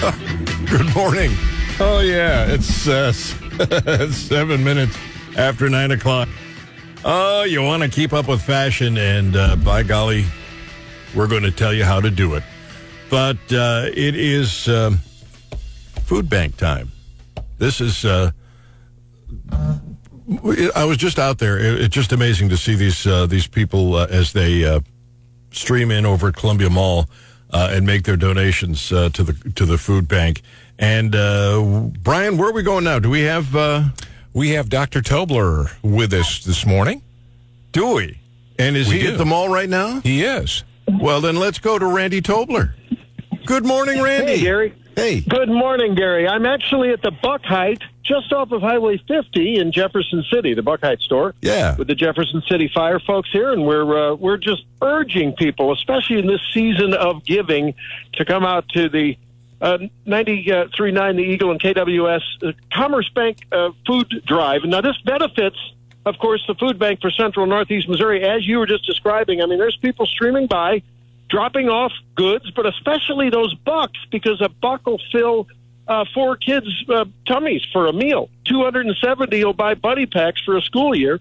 Good morning. Oh, yeah, it's uh, seven minutes after nine o'clock. Oh, you want to keep up with fashion, and uh, by golly, we're going to tell you how to do it. But uh, it is um, food bank time. This is. Uh, I was just out there. It's just amazing to see these uh, these people uh, as they stream in over Columbia Mall and make their donations uh, to the to the food bank. And uh, Brian, where are we going now? Do we have? Uh, We have Dr. Tobler with us this morning. do we? And is We he do. at the mall right now? He is. Well, then let's go to Randy Tobler. Good morning, Randy. Hey, Gary. Hey. Good morning, Gary. I'm actually at the Buchheit, just off of Highway 50 in Jefferson City, the Buchheit store. Yeah. With the Jefferson City Fire folks here, and we're uh, we're just urging people, especially in this season of giving, to come out to the uh, 93.9 The Eagle and KWOS uh, Commerce Bank uh, Food Drive. Now, this benefits, of course, the food bank for Central Northeast Missouri, as you were just describing. I mean, there's people streaming by, dropping off goods, but especially those bucks, because a buck will fill uh, four kids' uh, tummies for a meal. 270 will buy buddy packs for a school year.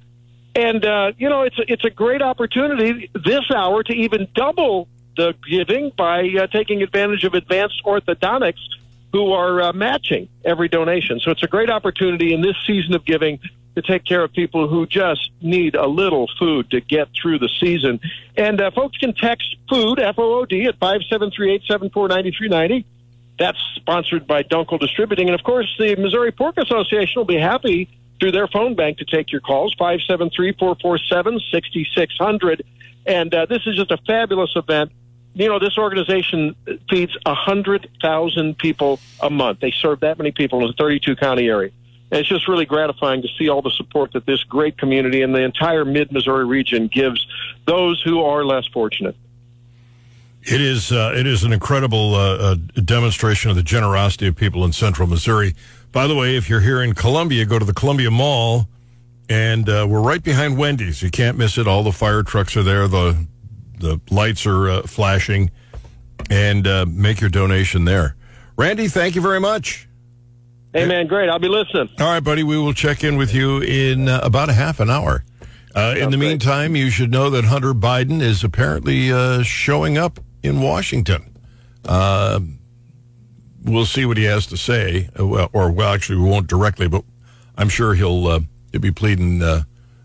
And, uh, you know, it's a, it's a great opportunity this hour to even double the giving by uh, taking advantage of advanced orthodontics who are uh, matching every donation. So it's a great opportunity in this season of giving to take care of people who just need a little food to get through the season. And uh, folks can text food, F O O D, at 573 874 9390. That's sponsored by Dunkel Distributing. And of course, the Missouri Pork Association will be happy through their phone bank to take your calls, 573 447 6600. And uh, this is just a fabulous event. You know, this organization feeds 100,000 people a month. They serve that many people in the 32 county area. And it's just really gratifying to see all the support that this great community and the entire mid Missouri region gives those who are less fortunate. It is uh, it is an incredible uh, uh, demonstration of the generosity of people in Central Missouri. By the way, if you're here in Columbia, go to the Columbia Mall, and uh, we're right behind Wendy's. You can't miss it. All the fire trucks are there. the The lights are uh, flashing, and uh, make your donation there. Randy, thank you very much. Hey, man, great. I'll be listening. All right, buddy. We will check in with you in uh, about a half an hour. Uh, in the great. meantime, you should know that Hunter Biden is apparently uh, showing up in Washington. Uh, we'll see what he has to say. Uh, well, or well, actually, we won't directly, but I'm sure he'll uh, he'll be pleading uh,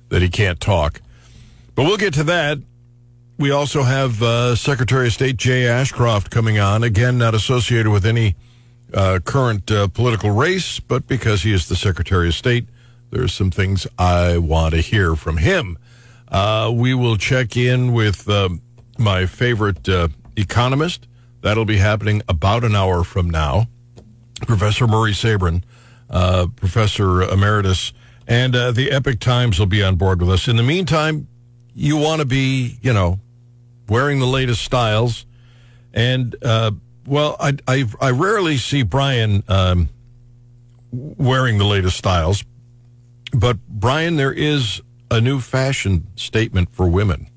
that he can't talk. But we'll get to that. We also have uh, Secretary of State Jay Ashcroft coming on again, not associated with any uh, current uh, political race, but because he is the Secretary of State, there's some things I want to hear from him. Uh, we will check in with um, my favorite uh, economist. That'll be happening about an hour from now. Professor Murray Sabrin, uh, Professor Emeritus, and uh, the Epoch Times will be on board with us. In the meantime, you want to be, you know, wearing the latest styles. And, well, I, I, I rarely see Brian um, wearing the latest styles. But, Brian, there is a new fashion statement for women.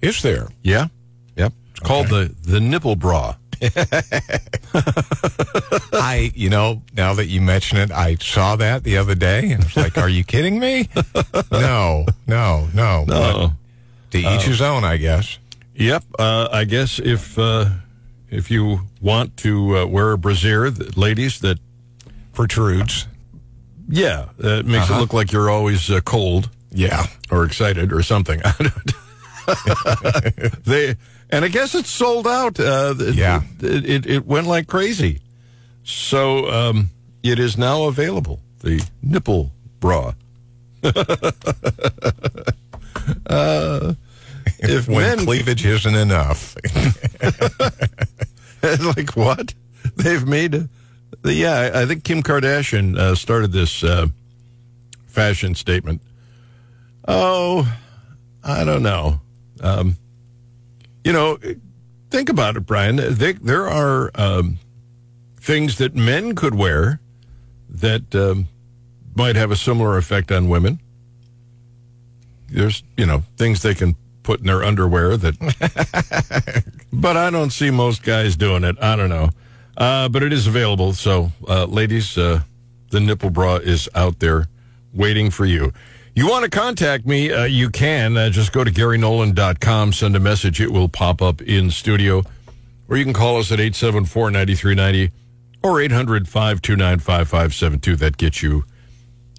Is there? Yeah? Yep. It's called the, the nipple bra. I, you know, now that you mention it, I saw that the other day and I was like, are you kidding me? No, no, no. No. But to each his own, I guess. Yep. Uh, I guess if uh, if you want to uh, wear a brassiere, ladies, that Protrudes. yeah, it makes it look like you're always uh, cold Yeah. or excited or something. they and I guess it's sold out. Uh, Yeah. it, it it went like crazy. So um, it is now available. The nipple bra. uh, if When men cleavage isn't enough. like what? They've made the, yeah, I think Kim Kardashian uh, started this uh, fashion statement. Oh, I don't know. Um, you know, think about it, Brian. They, there are um, things that men could wear that um, might have a similar effect on women. There's, you know, things they can put in their underwear that but I don't see most guys doing it. I don't know. Uh, but it is available. So, uh, ladies, uh, the nipple bra is out there waiting for you. You want to contact me, uh, you can. Uh, just go to GaryNolan.com, send a message. It will pop up in studio. Or you can call us at 874 9390 or 800 529 5572. That gets you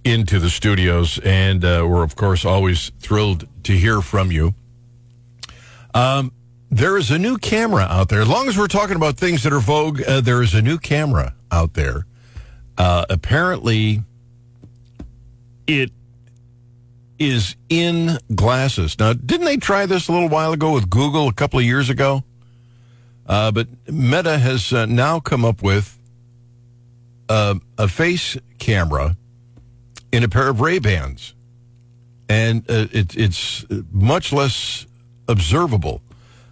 into the studios. And uh, we're, of course, always thrilled to hear from you. Um, there is a new camera out there. As long as we're talking about things that are vogue, uh, there is a new camera out there. Uh, apparently, it is in glasses. Now, didn't they try this a little while ago with Google a couple of years ago? Uh, but Meta has uh, now come up with uh, a face camera in a pair of Ray Bans, and uh, it, it's much less observable.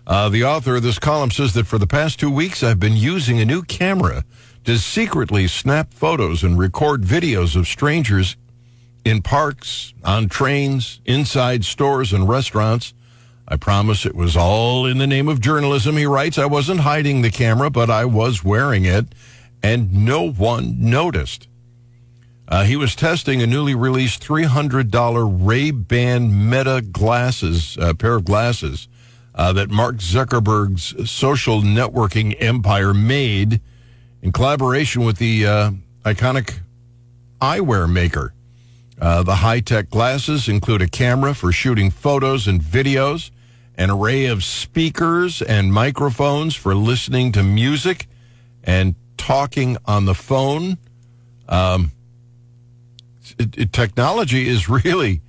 Uh, the author of this column says that for the past two weeks, I've been using a new camera to secretly snap photos and record videos of strangers in parks, on trains, inside stores and restaurants. I promise it was all in the name of journalism. He writes, I wasn't hiding the camera, but I was wearing it, and no one noticed. Uh, he was testing a newly released $300 Ray-Ban Meta glasses, a pair of glasses uh, that Mark Zuckerberg's social networking empire made in collaboration with the uh, iconic eyewear maker. Uh, the high-tech glasses include a camera for shooting photos and videos, an array of speakers and microphones for listening to music and talking on the phone. Um, it, it, technology is really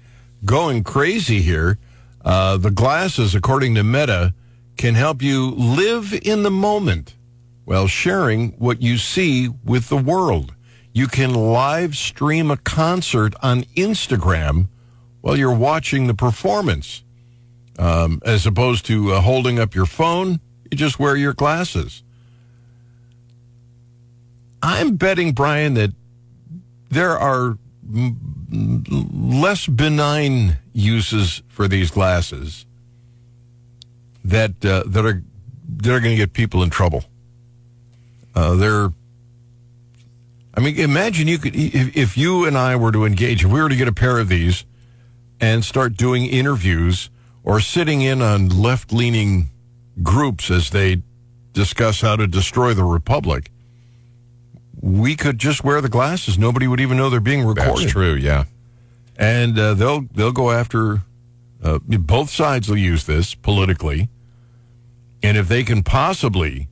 going crazy here. Uh, the glasses, according to Meta, can help you live in the moment while sharing what you see with the world. You can live stream a concert on Instagram while you're watching the performance. Um, as opposed to uh, holding up your phone, you just wear your glasses. I'm betting, Brian, that there are less benign uses for these glasses that uh, that are that are going to get people in trouble. Uh, they're. I mean, imagine you could if, if you and I were to engage, if we were to get a pair of these and start doing interviews or sitting in on left leaning groups as they discuss how to destroy the republic, we could just wear the glasses. Nobody would even know they're being recorded. That's true, yeah. And uh, they'll they'll go after uh, both sides. Will use this politically, and if they can possibly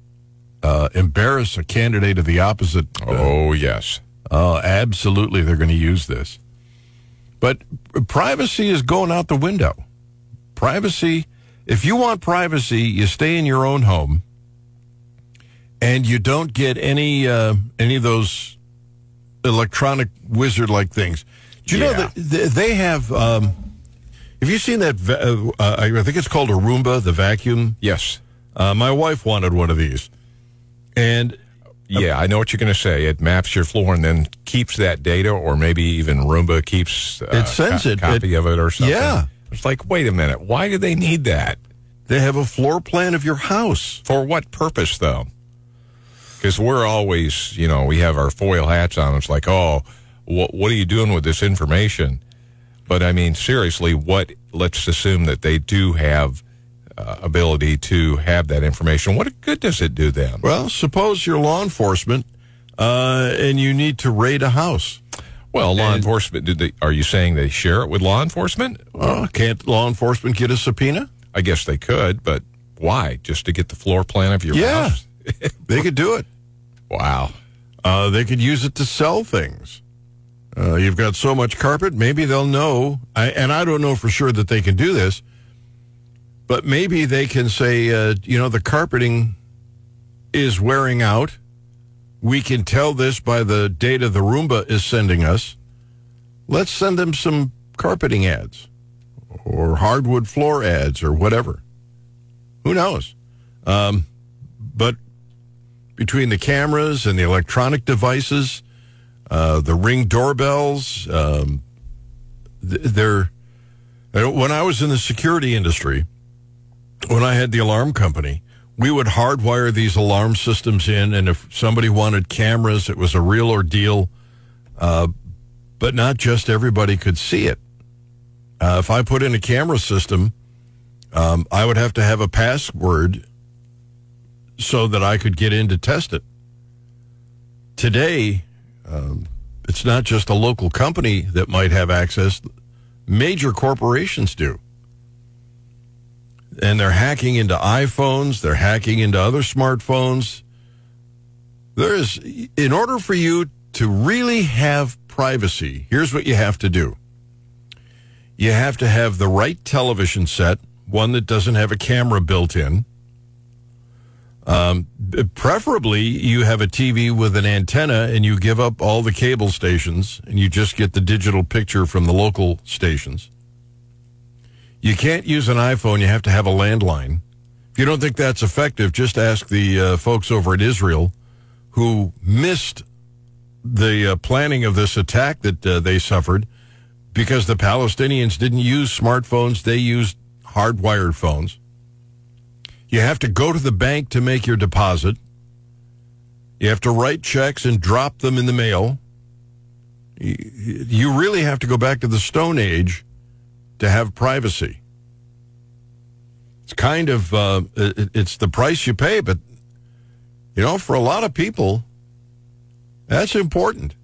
uh, embarrass a candidate of the opposite, oh yes, uh, absolutely, they're going to use this. But privacy is going out the window. Privacy, if you want privacy, you stay in your own home and you don't get any uh, any of those electronic wizard like things. Do you Yeah. know that they have? Um, have you seen that? Uh, I think it's called a Roomba, the vacuum. yes, Uh, my wife wanted one of these, and yeah. I know what you're going to say. It maps your floor and then keeps that data, or maybe even Roomba keeps uh, It sends co- it. copy It- of it or something. Yeah. it's like, wait a minute, why do they need that? they have a floor plan of your house. For what purpose, though? Because we're always, you know, we have our foil hats on. It's like, oh, what, what are you doing with this information? But I mean, seriously, what? Let's assume that they do have uh, ability to have that information. What good does it do them? Well, suppose you're law enforcement uh, and you need to raid a house. Well, law And- enforcement. They, are you saying they share it with law enforcement? Well, can't law enforcement get a subpoena? I guess they could, but why? Just to get the floor plan of your Yeah. house? They could do it. Wow. Uh, they could use it to sell things. Uh, you've got so much carpet, maybe they'll know. I, and I don't know for sure that they can do this, but maybe they can say, uh, you know, the carpeting is wearing out. We can tell this by the data the Roomba is sending us. Let's send them some carpeting ads or hardwood floor ads or whatever. Who knows? Um, but between the cameras and the electronic devices, uh, the ring doorbells, um, they're. When I was in the security industry, when I had the alarm company, we would hardwire these alarm systems in, and if somebody wanted cameras, it was a real ordeal. Uh, but not just everybody could see it. Uh, if I put in a camera system, um, I would have to have a password so that I could get in to test it. Today, um, it's not just a local company that might have access, major corporations do. And they're hacking into iPhones, they're hacking into other smartphones. There is, in order for you to really have privacy, here's what you have to do you have to have the right television set, one that doesn't have a camera built in. Um, preferably, you have a TV with an antenna and you give up all the cable stations and you just get the digital picture from the local stations. You can't use an iPhone, you have to have a landline. If you don't think that's effective, just ask the uh, folks over at Israel who missed the uh, planning of this attack that uh, they suffered because the Palestinians didn't use smartphones, they used hardwired phones. You have to go to the bank to make your deposit. You have to write checks and drop them in the mail. You really have to go back to the Stone Age to have privacy. It's kind of uh, it's the price you pay, but you know, for a lot of people, that's important.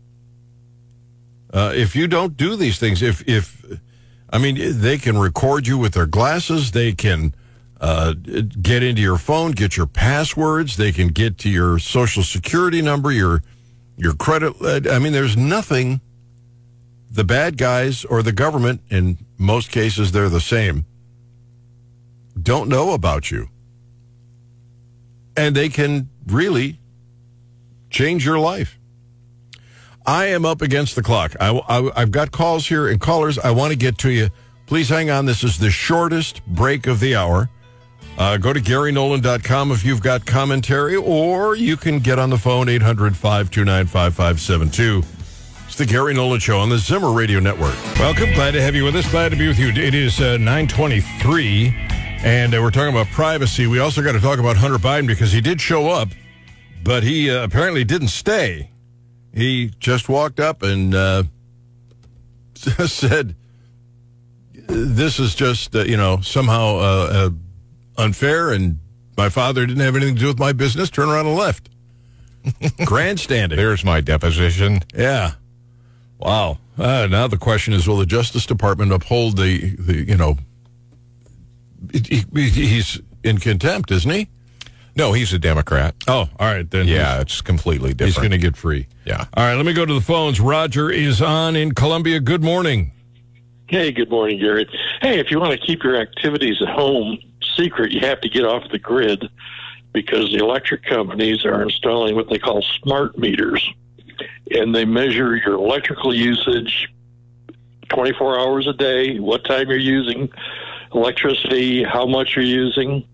Uh, if you don't do these things, if if I mean, they can record you with their glasses, they can uh, get into your phone, get your passwords, they can get to your social security number, your your credit. Uh, I mean, there's nothing the bad guys or the government, in most cases, they're the same, don't know about you. And they can really change your life. I am up against the clock. I, have got calls here and callers. I want to get to you. Please hang on. This is the shortest break of the hour. Uh, go to GaryNolan.com if you've got commentary, or you can get on the phone 800 529 5572. It's the Gary Nolan Show on the Zimmer Radio Network. Welcome. Glad to have you with us. Glad to be with you. It is uh, 923, and uh, we're talking about privacy. We also got to talk about Hunter Biden because he did show up, but he uh, apparently didn't stay. He just walked up and uh, said, "This is just uh, you know somehow unfair, and my father didn't have anything to do with my business." Turn around and left. Grandstanding. There's my deposition. Yeah. Wow. Uh, now the question is, will the Justice Department uphold the, the you know, he, he's in contempt, isn't he? No, he's a Democrat. Oh, all right then. Yeah, it's completely different. He's going to get free. Yeah. All right, let me go to the phones. Roger is on in Columbia. Good morning. Hey, good morning, Gary. Hey, if you want to keep your activities at home secret, you have to get off the grid because the electric companies are installing what they call smart meters and they measure your electrical usage 24 hours a day, what time you're using electricity, how much you're using.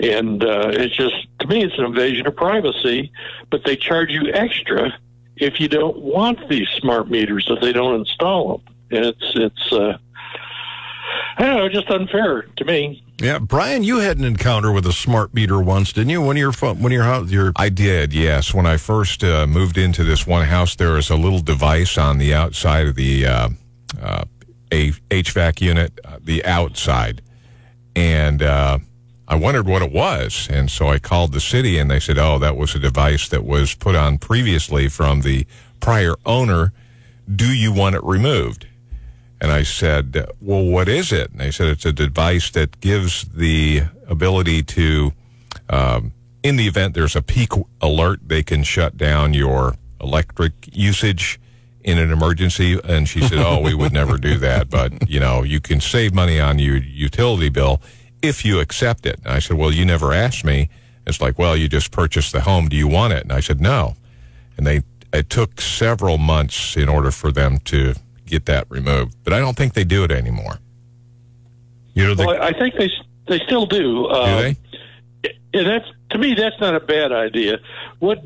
And uh, it's just, to me, it's an invasion of privacy, but they charge you extra if you don't want these smart meters, if they don't install them. And it's, it's, uh, I don't know, just unfair to me. Yeah, Brian, you had an encounter with a smart meter once, didn't you? When your when your house, your I did. Yes, when I first uh, moved into this one house, there was a little device on the outside of the uh, uh, a HVAC unit, uh, the outside, and uh, I wondered what it was, and so I called the city, and they said, "Oh, that was a device that was put on previously from the prior owner. Do you want it removed?" And I said, Well, what is it? And they said, It's a device that gives the ability to, um, in the event there's a peak alert, they can shut down your electric usage in an emergency. And she said, Oh, we would never do that. But, you know, you can save money on your utility bill if you accept it. And I said, Well, you never asked me. It's like, Well, you just purchased the home. Do you want it? And I said, No. And they, it took several months in order for them to get that removed. But I don't think they do it anymore. You know, the, well, I think they they still do. Uh, do they? And that's to me, that's not a bad idea. What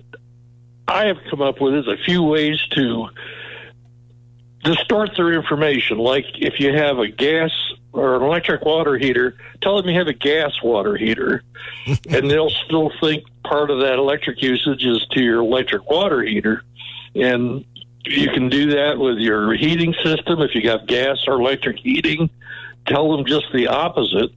I have come up with is a few ways to distort their information. Like if you have a gas or an electric water heater, tell them you have a gas water heater, and they'll still think part of that electric usage is to your electric water heater. And you can do that with your heating system. If you got gas or electric heating, tell them just the opposite.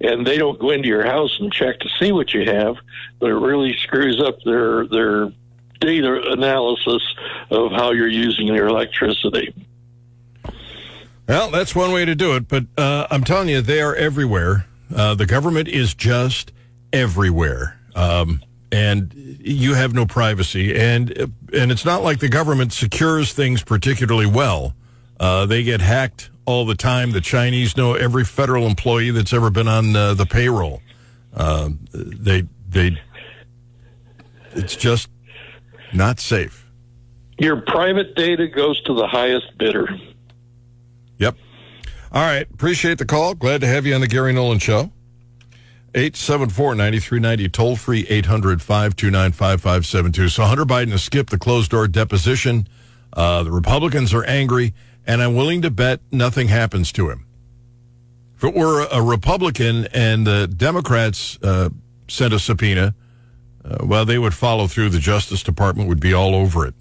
And they don't go into your house and check to see what you have, but it really screws up their their data analysis of how you're using your electricity. Well, that's one way to do it, but uh, I'm telling you, they are everywhere. Uh, the government is just everywhere, um, and you have no privacy. and And it's not like the government secures things particularly well. Uh, they get hacked all the time. The Chinese know every federal employee that's ever been on uh, the payroll. Um, they they. It's just not safe. Your private data goes to the highest bidder. Yep. All right. Appreciate the call. Glad to have you on the Gary Nolan Show. 874 9390, toll free 800 529 5572. So Hunter Biden has skipped the closed door deposition. Uh, the Republicans are angry, and I'm willing to bet nothing happens to him. If it were a Republican and the Democrats uh, sent a subpoena, uh, well, they would follow through. The Justice Department would be all over it.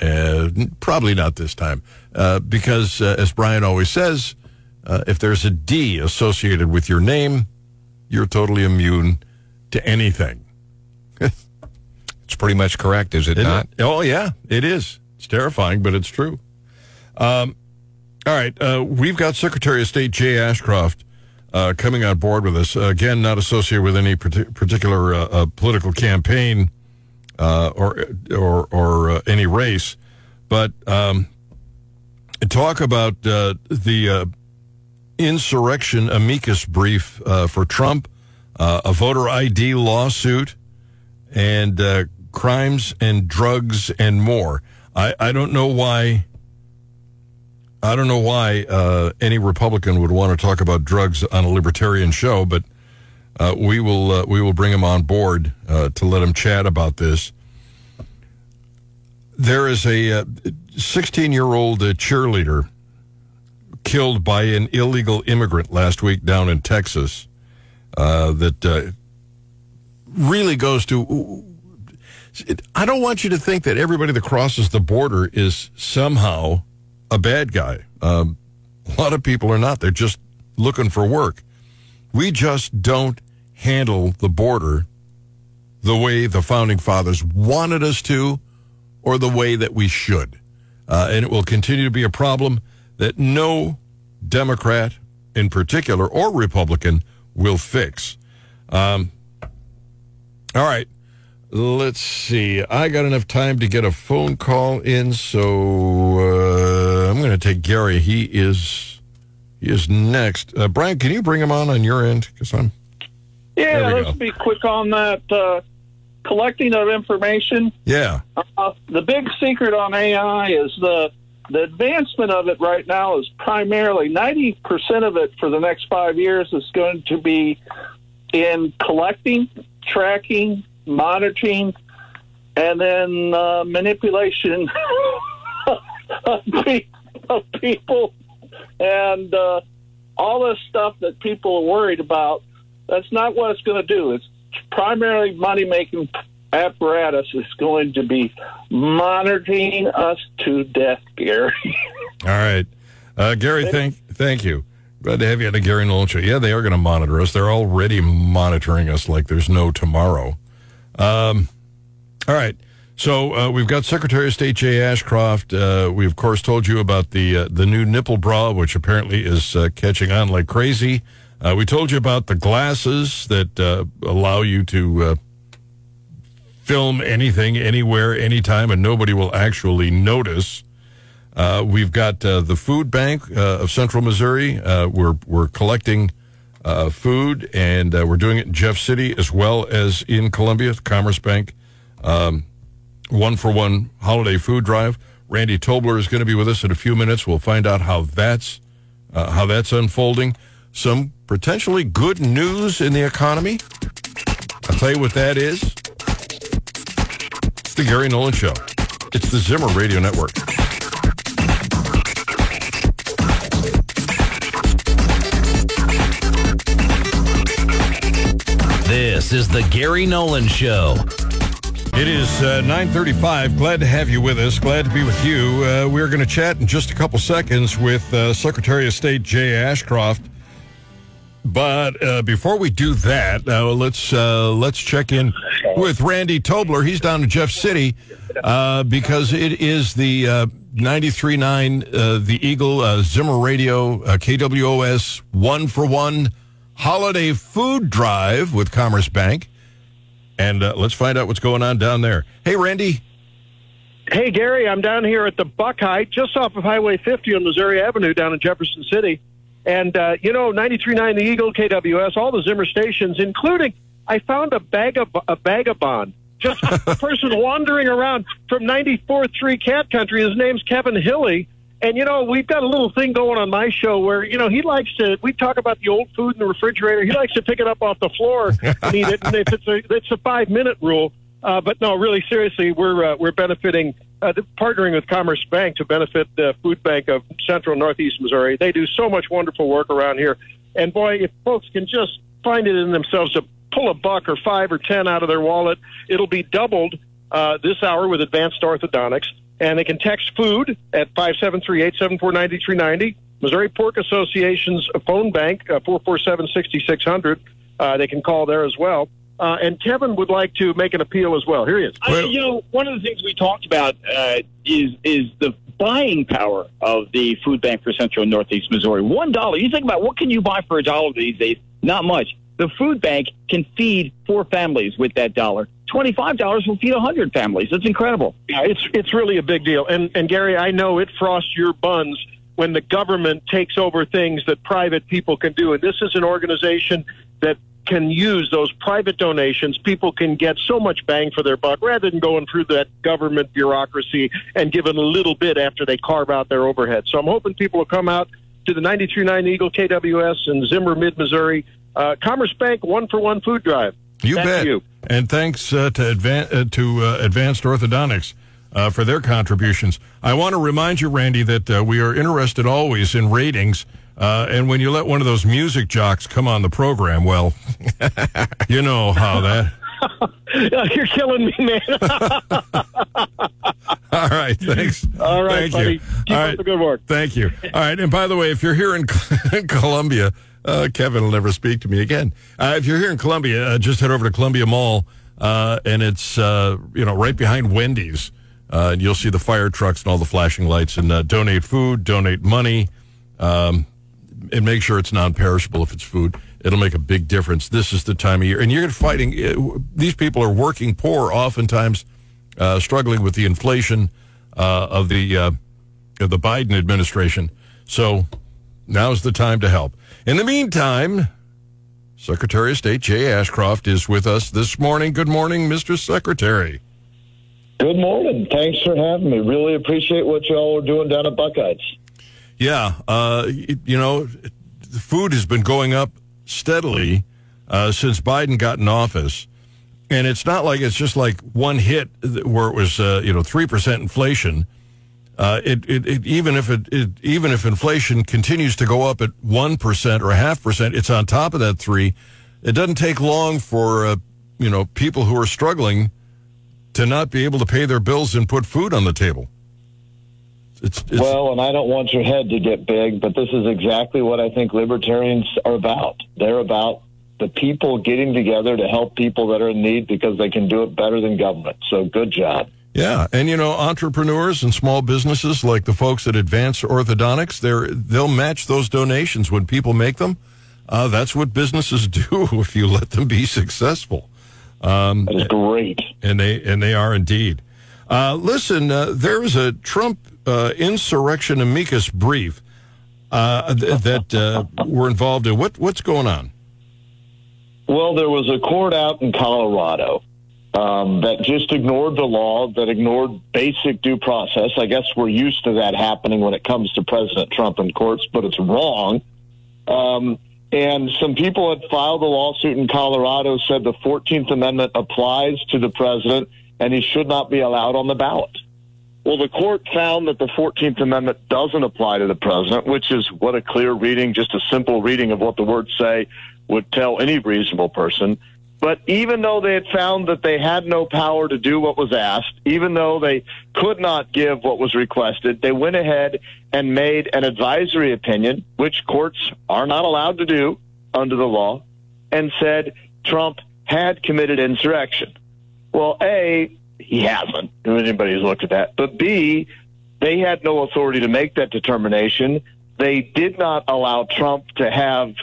Uh, probably not this time, uh, because uh, as Brian always says, uh, if there's a D associated with your name, you're totally immune to anything. it's pretty much correct, is it Isn't not? It? Oh yeah, it is. It's terrifying, but it's true. Um, all right, uh, we've got Secretary of State Jay Ashcroft uh, coming on board with us. again, not associated with any particular political campaign uh, or or or uh, any race, but um, talk about uh, the uh, insurrection amicus brief uh, for Trump, uh, a voter ID lawsuit, and crimes and drugs and more. I, I don't know why. I don't know why any Republican would want to talk about drugs on a libertarian show, but uh, we will uh, we will bring him on board uh, to let him chat about this. There is a 16 year old cheerleader killed by an illegal immigrant last week down in Texas. Uh, that uh, really goes to. I don't want you to think that everybody that crosses the border is somehow a bad guy. Um, a lot of people are not. They're just looking for work. We just don't handle the border the way the founding fathers wanted us to or the way that we should. Uh, and it will continue to be a problem that no Democrat in particular or Republican will fix. Um, all right. Let's see. I got enough time to get a phone call in, so uh, I'm going to take Gary. He is he is next. Uh, Brian, can you bring him on on your end? Because I'm yeah, let's go. be quick on that. Uh, collecting of information. Yeah. Uh, the big secret on AI is the the advancement of it right now is primarily 90% of it for the next five years is going to be in collecting, tracking, monitoring, and then uh, manipulation of, people and uh, all this stuff that people are worried about that's not what it's going to do. It's primarily money making apparatus is going to be monitoring us to death, Gary. All right. Uh, Gary, thank thank you. Glad to have you on the Gary Nolan Show. Yeah, they are going to monitor us. They're already monitoring us like there's no tomorrow. Um, all right. So uh, we've got Secretary of State Jay Ashcroft. Uh, we of course told you about the uh, the new nipple bra, which apparently is uh, catching on like crazy. Uh, we told you about the glasses that uh, allow you to uh, film anything, anywhere, anytime, and nobody will actually notice. Uh, we've got uh, the food bank uh, of Central Missouri. we're we're collecting food, and we're doing it in Jeff City as well as in Columbia, Commerce Bank. Um, one for one holiday food drive. Randy Tobler is going to be with us in a few minutes. We'll find out how that's how that's unfolding some potentially good news in the economy. I'll tell you what that is. It's the Gary Nolan Show. It's the Zimmer Radio Network. This is the Gary Nolan Show. It is uh, 9.35. Glad to have you with us. Glad to be with you. Uh, we're going to chat in just a couple seconds with uh, Secretary of State Jay Ashcroft but uh, before we do that, uh, let's uh, let's check in with Randy Tobler. He's down in Jeff City uh, because it is the uh, 93.9 uh, the Eagle uh, Zimmer Radio KWOS one for one holiday food drive with Commerce Bank. And let's find out what's going on down there. Hey, Randy. Hey, Gary, I'm down here at the Buchheit, just off of Highway 50 on Missouri Avenue down in Jefferson City. And, uh, you know, 93.9 The Eagle, KWOS, all the Zimmer stations, including, I found a bag of a vagabond, just a person wandering around from 94.3 Cat Country. His name's Kevin Hilly. And, you know, we've got a little thing going on my show where, you know, he likes to, we talk about the old food in the refrigerator. He likes to pick it up off the floor and eat it. And if it's a, it's a five minute rule. Uh, but no, really seriously, we're, uh, we're benefiting, uh, partnering with Commerce Bank to benefit the food bank of central northeast Missouri. They do so much wonderful work around here. And boy, if folks can just find it in themselves to pull a buck or five or ten out of their wallet, it'll be doubled, uh, this hour with advanced orthodontics and they can text food at 573-874-9390. Missouri Pork Association's phone bank, uh, 447-6600. Uh, they can call there as well. Uh, and Kevin would like to make an appeal as well. Here he is. I, you know, one of the things we talked about uh, is is the buying power of the food bank for Central and Northeast Missouri. One dollar. You think about what can you buy for a dollar these days? Not much. The food bank can feed four families with that dollar. Twenty-five dollars will feed a hundred families. That's incredible. Yeah, it's it's really a big deal. And and Gary, I know it frosts your buns when the government takes over things that private people can do. And this is an organization that can use those private donations. People can get so much bang for their buck rather than going through that government bureaucracy and giving a little bit after they carve out their overhead. So I'm hoping people will come out to the 92.9 Eagle KWOS in Zimmer, Mid Missouri. Uh, Commerce Bank one for one food drive. You Thank bet. you. And thanks uh, to, advan- uh, to uh, Advanced Orthodontics uh, for their contributions. I want to remind you, Randy, that uh, we are interested always in ratings. Uh, and when you let one of those music jocks come on the program, well, you know how that. You're killing me, man. All right, thanks. All right, Thank buddy. you. Keep All up right. the good work. Thank you. All right, and by the way, if you're here in, Columbia, uh, Kevin will never speak to me again. Uh, if you're here in Columbia, uh, just head over to Columbia Mall, uh, and it's uh, you know right behind Wendy's, uh, and you'll see the fire trucks and all the flashing lights. And uh, donate food, donate money, um, and make sure it's non-perishable if it's food. It'll make a big difference. This is the time of year, and you're fighting. Uh, these people are working poor, oftentimes uh, struggling with the inflation uh, of the uh, of the Biden administration. So now's the time to help. In the meantime, Secretary of State Jay Ashcroft is with us this morning. Good morning, Mr. Secretary. Good morning. Thanks for having me. Really appreciate what y'all are doing down at Buchheit's. Yeah, uh, you know, food has been going up steadily uh, since Biden got in office, and it's not like it's just like one hit where it was, uh, you know, three percent inflation. Uh, it, it, it even if it, it even if inflation continues to go up at one percent or half percent, it's on top of that three. It doesn't take long for uh, you know people who are struggling to not be able to pay their bills and put food on the table. It's, it's Well, and I don't want your head to get big, but this is exactly what I think libertarians are about. They're about the people getting together to help people that are in need because they can do it better than government. So good job. Yeah, and you know, entrepreneurs and small businesses like the folks at Advanced Orthodontics, they're they'll match those donations when people make them. Uh, that's what businesses do if you let them be successful, That is great. and they and they are indeed. Uh, listen, uh, there is a Trump uh, insurrection amicus brief uh, th- that uh, we're involved in. What what's going on? Well, there was a court out in Colorado um, that just ignored the law, that ignored basic due process. I guess we're used to that happening when it comes to President Trump in courts, but it's wrong. Um, and some people had filed a lawsuit in Colorado said the 14th Amendment applies to the president and he should not be allowed on the ballot. Well, the court found that the 14th Amendment doesn't apply to the president, which is what a clear reading, just a simple reading of what the words say would tell any reasonable person. But even though they had found that they had no power to do what was asked, even though they could not give what was requested, they went ahead and made an advisory opinion, which courts are not allowed to do under the law, and said Trump had committed insurrection. Well, A, he hasn't. Anybody who's looked at that. But B, they had no authority to make that determination. They did not allow Trump to have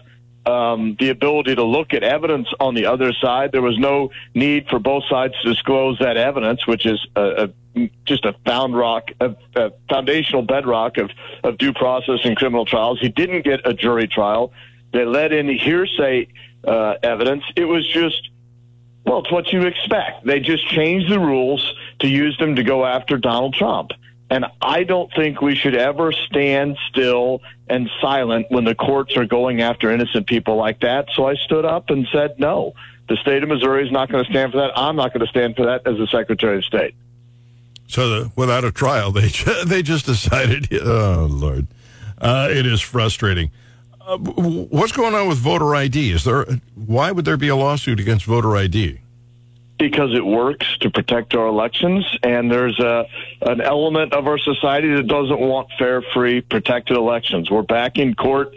um, the ability to look at evidence on the other side. There was no need for both sides to disclose that evidence, which is a, a, just a found rock, a, a foundational bedrock of, of due process in criminal trials. He didn't get a jury trial. They let in hearsay uh, evidence. It was just, well, it's what you expect. They just changed the rules to use them to go after Donald Trump. And I don't think we should ever stand still and silent when the courts are going after innocent people like that. So I stood up and said, no, the state of Missouri is not going to stand for that. I'm not going to stand for that as the Secretary of State. So the, without a trial, they they just decided. Oh Lord, uh, it is frustrating. Uh, what's going on with voter ID? Is there why would there be a lawsuit against voter ID? because it works to protect our elections, and there's a an element of our society that doesn't want fair, free, protected elections. We're back in court.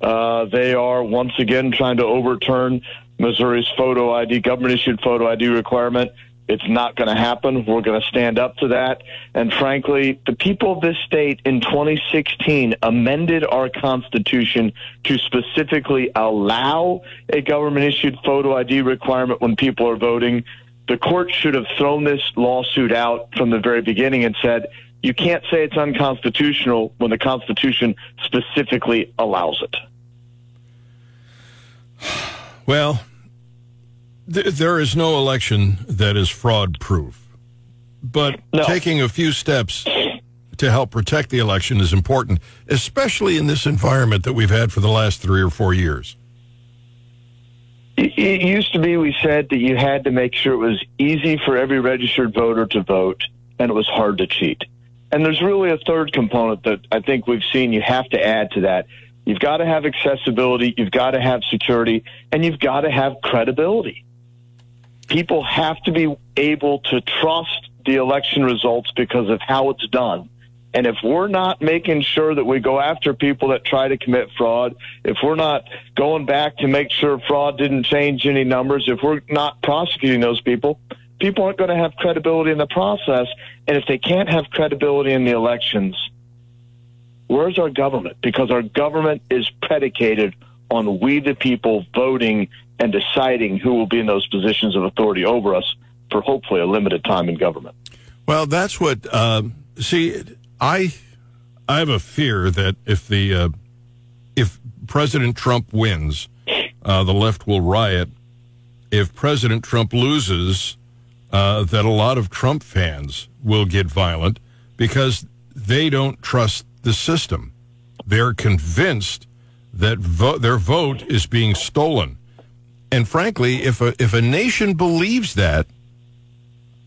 Uh, they are once again trying to overturn Missouri's photo ID, government issued photo ID requirement. It's not going to happen. We're going to stand up to that. And frankly, the people of this state in 2016 amended our Constitution to specifically allow a government issued photo ID requirement when people are voting the court should have thrown this lawsuit out from the very beginning and said, you can't say it's unconstitutional when the Constitution specifically allows it. Well, there is no election that is fraud proof. But no. taking a few steps to help protect the election is important, especially in this environment that we've had for the last three or four years. It used to be we said that you had to make sure it was easy for every registered voter to vote and it was hard to cheat. And there's really a third component that I think we've seen you have to add to that. You've got to have accessibility, you've got to have security, and you've got to have credibility. People have to be able to trust the election results because of how it's done. And if we're not making sure that we go after people that try to commit fraud, if we're not going back to make sure fraud didn't change any numbers, if we're not prosecuting those people, people aren't going to have credibility in the process. And if they can't have credibility in the elections, where's our government? Because our government is predicated on we the people voting and deciding who will be in those positions of authority over us for hopefully a limited time in government. Well, that's what, uh, see, I I have a fear that if the uh, if President Trump wins, uh, the left will riot. If President Trump loses, uh, that a lot of Trump fans will get violent because they don't trust the system. They're convinced that vo- their vote is being stolen. And frankly, if a if a nation believes that,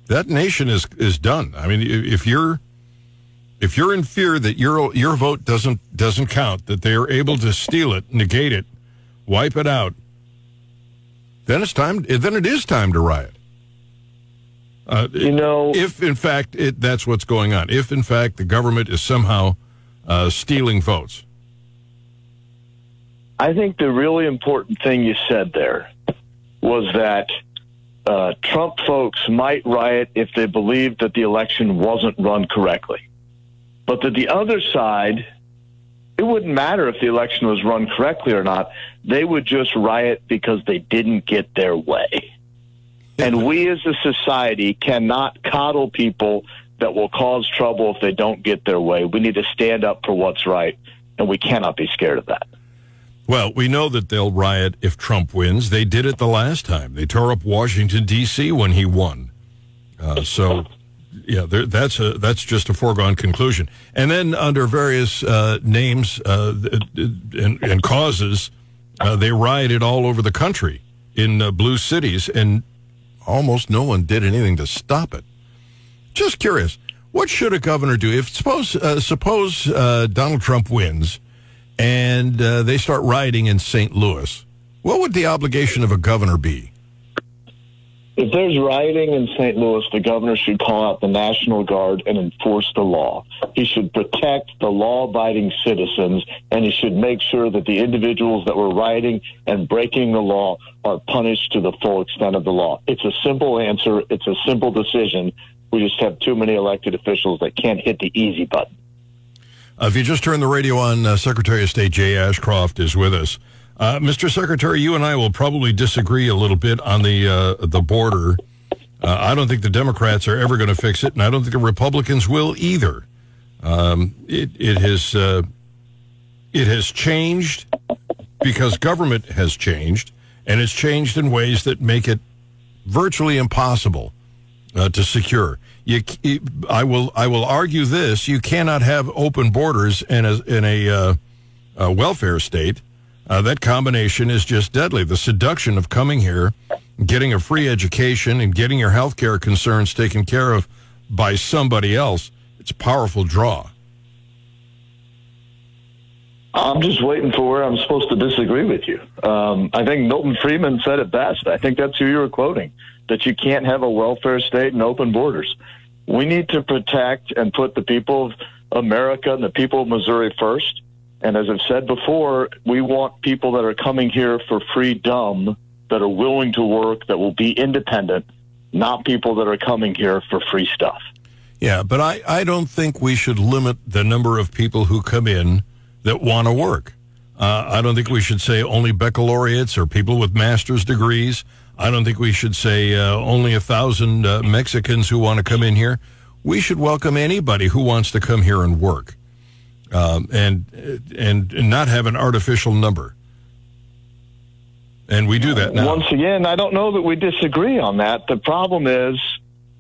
that nation is is done. I mean, if you're if you're in fear that your your vote doesn't doesn't count, that they are able to steal it, negate it, wipe it out, then it's time. Then it is time to riot. Uh, you know, if in fact it, that's what's going on, if in fact the government is somehow uh, stealing votes, I think the really important thing you said there was that uh, Trump folks might riot if they believed that the election wasn't run correctly. But that the other side, it wouldn't matter if the election was run correctly or not. They would just riot because they didn't get their way. And we as a society cannot coddle people that will cause trouble if they don't get their way. We need to stand up for what's right, and we cannot be scared of that. Well, we know that they'll riot if Trump wins. They did it the last time. They tore up Washington D.C. when he won. Uh, so yeah, there, that's a that's just a foregone conclusion. And then under various uh, names uh, and, and, causes, uh, they rioted all over the country in uh, blue cities, and almost no one did anything to stop it. Just curious, what should a governor do if suppose uh, suppose Donald Trump wins and uh, they start rioting in St. Louis? What would the obligation of a governor be? If there's rioting in St. Louis, the governor should call out the National Guard and enforce the law. He should protect the law abiding citizens and he should make sure that the individuals that were rioting and breaking the law are punished to the full extent of the law. It's a simple answer. It's a simple decision. We just have too many elected officials that can't hit the easy button. Uh, if you just turn the radio on, uh, Secretary of State Jay Ashcroft is with us. Uh, Mr. Secretary, you and I will probably disagree a little bit on the uh, the border. Uh, I don't think the Democrats are ever going to fix it, and I don't think the Republicans will either. Um, it it has uh, it has changed because government has changed, and it's changed in ways that make it virtually impossible to secure. You, I will I will argue this: you cannot have open borders in a in a, uh, a welfare state uh, that combination is just deadly. The seduction of coming here, getting a free education, and getting your health care concerns taken care of by somebody else, it's a powerful draw. I'm just waiting for where I'm supposed to disagree with you. Um, I think Milton Friedman said it best. I think that's who you were quoting that you can't have a welfare state and open borders. We need to protect and put the people of America and the people of Missouri first. And as I've said before, we want people that are coming here for freedom, that are willing to work, that will be independent, not people that are coming here for free stuff. Yeah, but I, I don't think we should limit the number of people who come in that want to work. Uh, I don't think we should say only baccalaureates or people with master's degrees. I don't think we should say uh, only a thousand uh, Mexicans who want to come in here. We should welcome anybody who wants to come here and work um, and, and and not have an artificial number. And we do that now. Once again, I don't know that we disagree on that. The problem is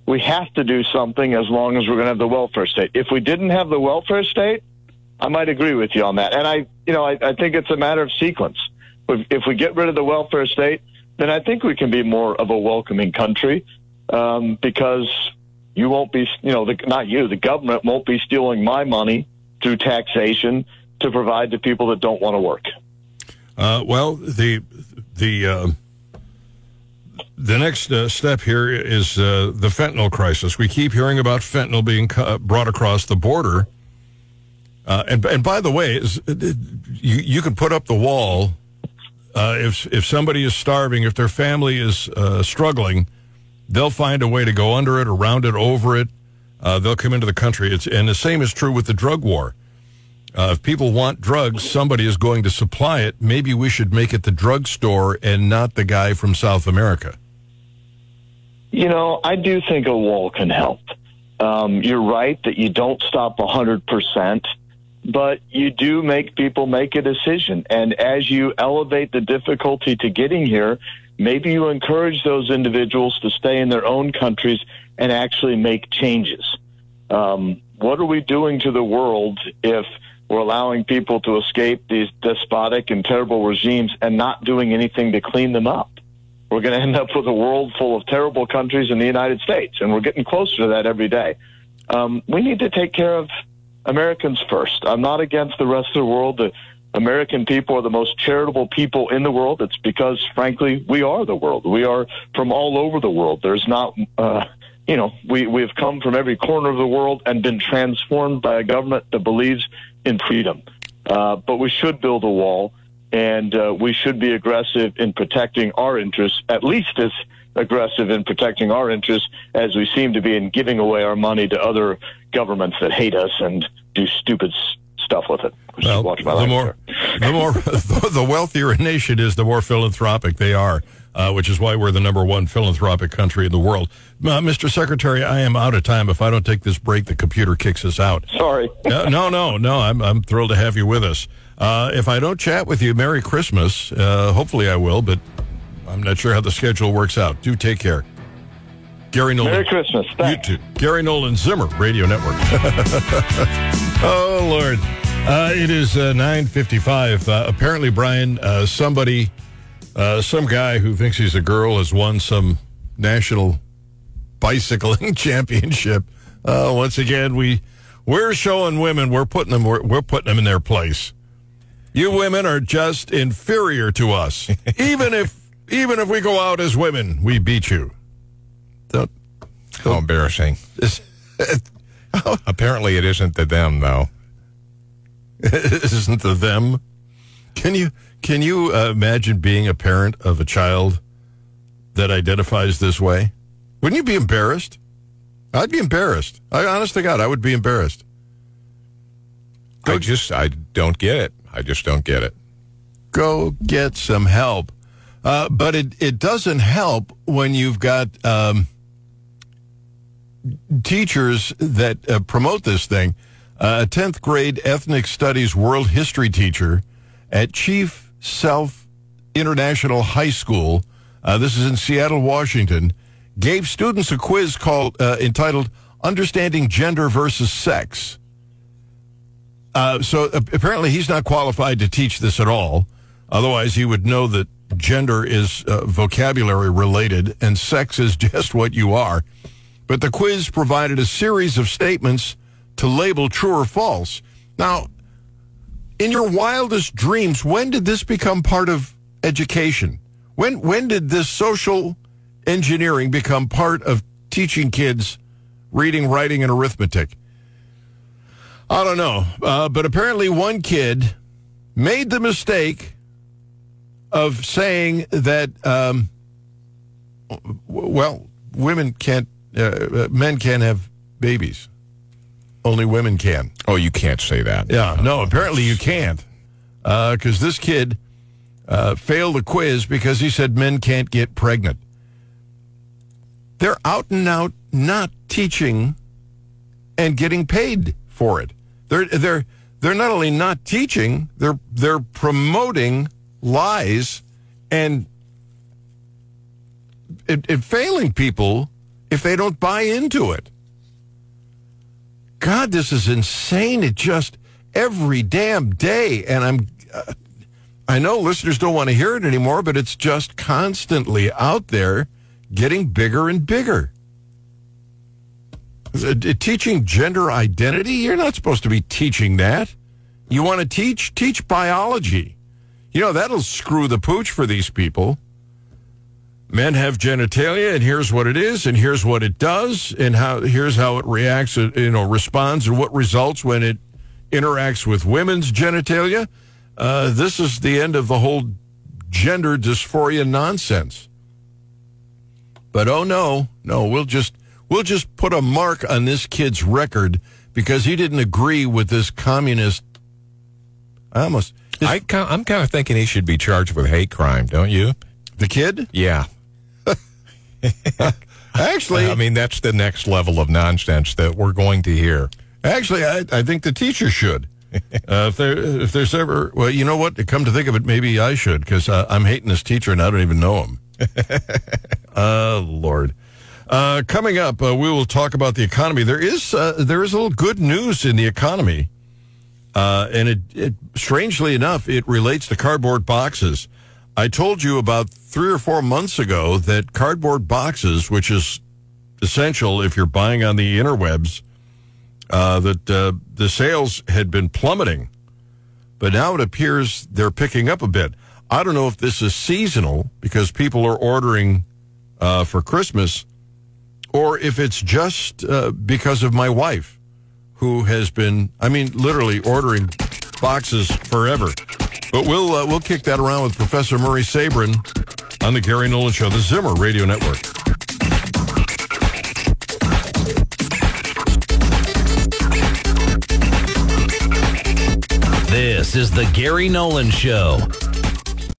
we have to do something as long as we're going to have the welfare state. If we didn't have the welfare state, I might agree with you on that. And I, you know, I, I think it's a matter of sequence. If, if we get rid of the welfare state, then I think we can be more of a welcoming country um, because you won't be, you know, the, not you, the government won't be stealing my money through taxation to provide to people that don't want to work. Uh, well, the the uh, the next uh, step here is uh, the fentanyl crisis. We keep hearing about fentanyl being cu- brought across the border. Uh, and and by the way, you you can put up the wall uh, if if somebody is starving, if their family is struggling, they'll find a way to go under it, around it, over it uh, they'll come into the country. It's, and the same is true with the drug war. Uh, if people want drugs, somebody is going to supply it. Maybe we should make it the drugstore and not the guy from South America. You know, I do think a wall can help. Um, you're right that you don't stop 100%, but you do make people make a decision. And as you elevate the difficulty to getting here, maybe you encourage those individuals to stay in their own countries and actually make changes. Um, what are we doing to the world if we're allowing people to escape these despotic and terrible regimes and not doing anything to clean them up? We're going to end up with a world full of terrible countries in the United States, and we're getting closer to that every day. Um, we need to take care of Americans first. I'm not against the rest of the world. The American people are the most charitable people in the world. It's because, frankly, we are the world. We are from all over the world. There's not, uh, you know, we, we have come from every corner of the world and been transformed by a government that believes in freedom. Uh, but we should build a wall and uh, we should be aggressive in protecting our interests, at least as aggressive in protecting our interests as we seem to be in giving away our money to other governments that hate us and do stupid stuff with it. Well, the more, the more, the wealthier a nation is, the more philanthropic they are, uh, which is why we're the number one philanthropic country in the world. Uh, Mr. Secretary, I am out of time. If I don't take this break, the computer kicks us out. Sorry. no, no, no, no. I'm, I'm thrilled to have you with us. Uh, if I don't chat with you, Merry Christmas. Uh, hopefully I will, but I'm not sure how the schedule works out. Do take care. Gary Nolan. Merry Christmas. Thanks. You too. Gary Nolan Zimmer Radio Network. oh Lord, uh, it is uh, nine fifty-five. Uh, apparently, Brian, uh, somebody, uh, some guy who thinks he's a girl has won some national bicycling championship. Uh, once again, we we're showing women we're putting them we're, we're putting them in their place. You women are just inferior to us. even if even if we go out as women, we beat you. Don't. How embarrassing. Apparently, it isn't to them, though. isn't the them. Can you can you uh, imagine being a parent of a child that identifies this way? Wouldn't you be embarrassed? I'd be embarrassed. I honest to God, I would be embarrassed. I just, I don't get it. I just don't get it. Go get some help. Uh, but it, it doesn't help when you've got um, teachers that uh, promote this thing. Uh, a 10th grade ethnic studies world history teacher at Chief Sealth International High School, uh, this is in Seattle, Washington, gave students a quiz called uh, entitled Understanding Gender versus Sex. Uh, so uh, apparently he's not qualified to teach this at all. Otherwise, he would know that gender is vocabulary related and sex is just what you are. But the quiz provided a series of statements to label true or false. Now, in your wildest dreams, when did this become part of education? When when did this social engineering become part of teaching kids reading, writing, and arithmetic? I don't know, uh, but apparently one kid made the mistake of saying that, um, well, women can't, uh, uh, men can't have babies. Only women can. Oh, you can't say that. Yeah, no, apparently you can't. Because this kid uh, failed the quiz because he said men can't get pregnant. They're out and out not teaching and getting paid for it. They're they're they're not only not teaching, they're they're promoting lies and it, it failing people if they don't buy into it. God, this is insane. It just every damn day, and I'm. Uh, I know listeners don't want to hear it anymore, but it's just constantly out there, getting bigger and bigger. Uh, Teaching gender identity? You're not supposed to be teaching that. You want to teach? Teach biology. You know, that'll screw the pooch for these people. Men have genitalia, and here's what it is, and here's what it does, and how here's how it reacts, uh, you know, responds, and what results when it interacts with women's genitalia. Uh, this is the end of the whole gender dysphoria nonsense. But oh no, no, we'll just we'll just put a mark on this kid's record because he didn't agree with this communist. I almost I, I'm kind of thinking he should be charged with hate crime, don't you? the kid. Yeah. Actually, I mean, that's the next level of nonsense that we're going to hear. Actually, I, I think the teacher should. Uh, if there if there's ever well, you know what? To come to think of it, maybe I should because uh, I'm hating this teacher and I don't even know him. uh, Lord. Uh, coming up, uh, we will talk about the economy. There is uh, there is a little good news in the economy, uh, and it, it strangely enough it relates to cardboard boxes. I told you about three or four months ago that cardboard boxes, which is essential if you're buying on the interwebs, uh, that uh, the sales had been plummeting, but now it appears they're picking up a bit. I don't know if this is seasonal because people are ordering uh, for Christmas, or if it's just uh, because of my wife, who has been, I mean, literally ordering boxes forever. But we'll uh, we'll kick that around with Professor Murray Sabrin on the Gary Nolan Show, the Zimmer Radio Network. This is the Gary Nolan Show.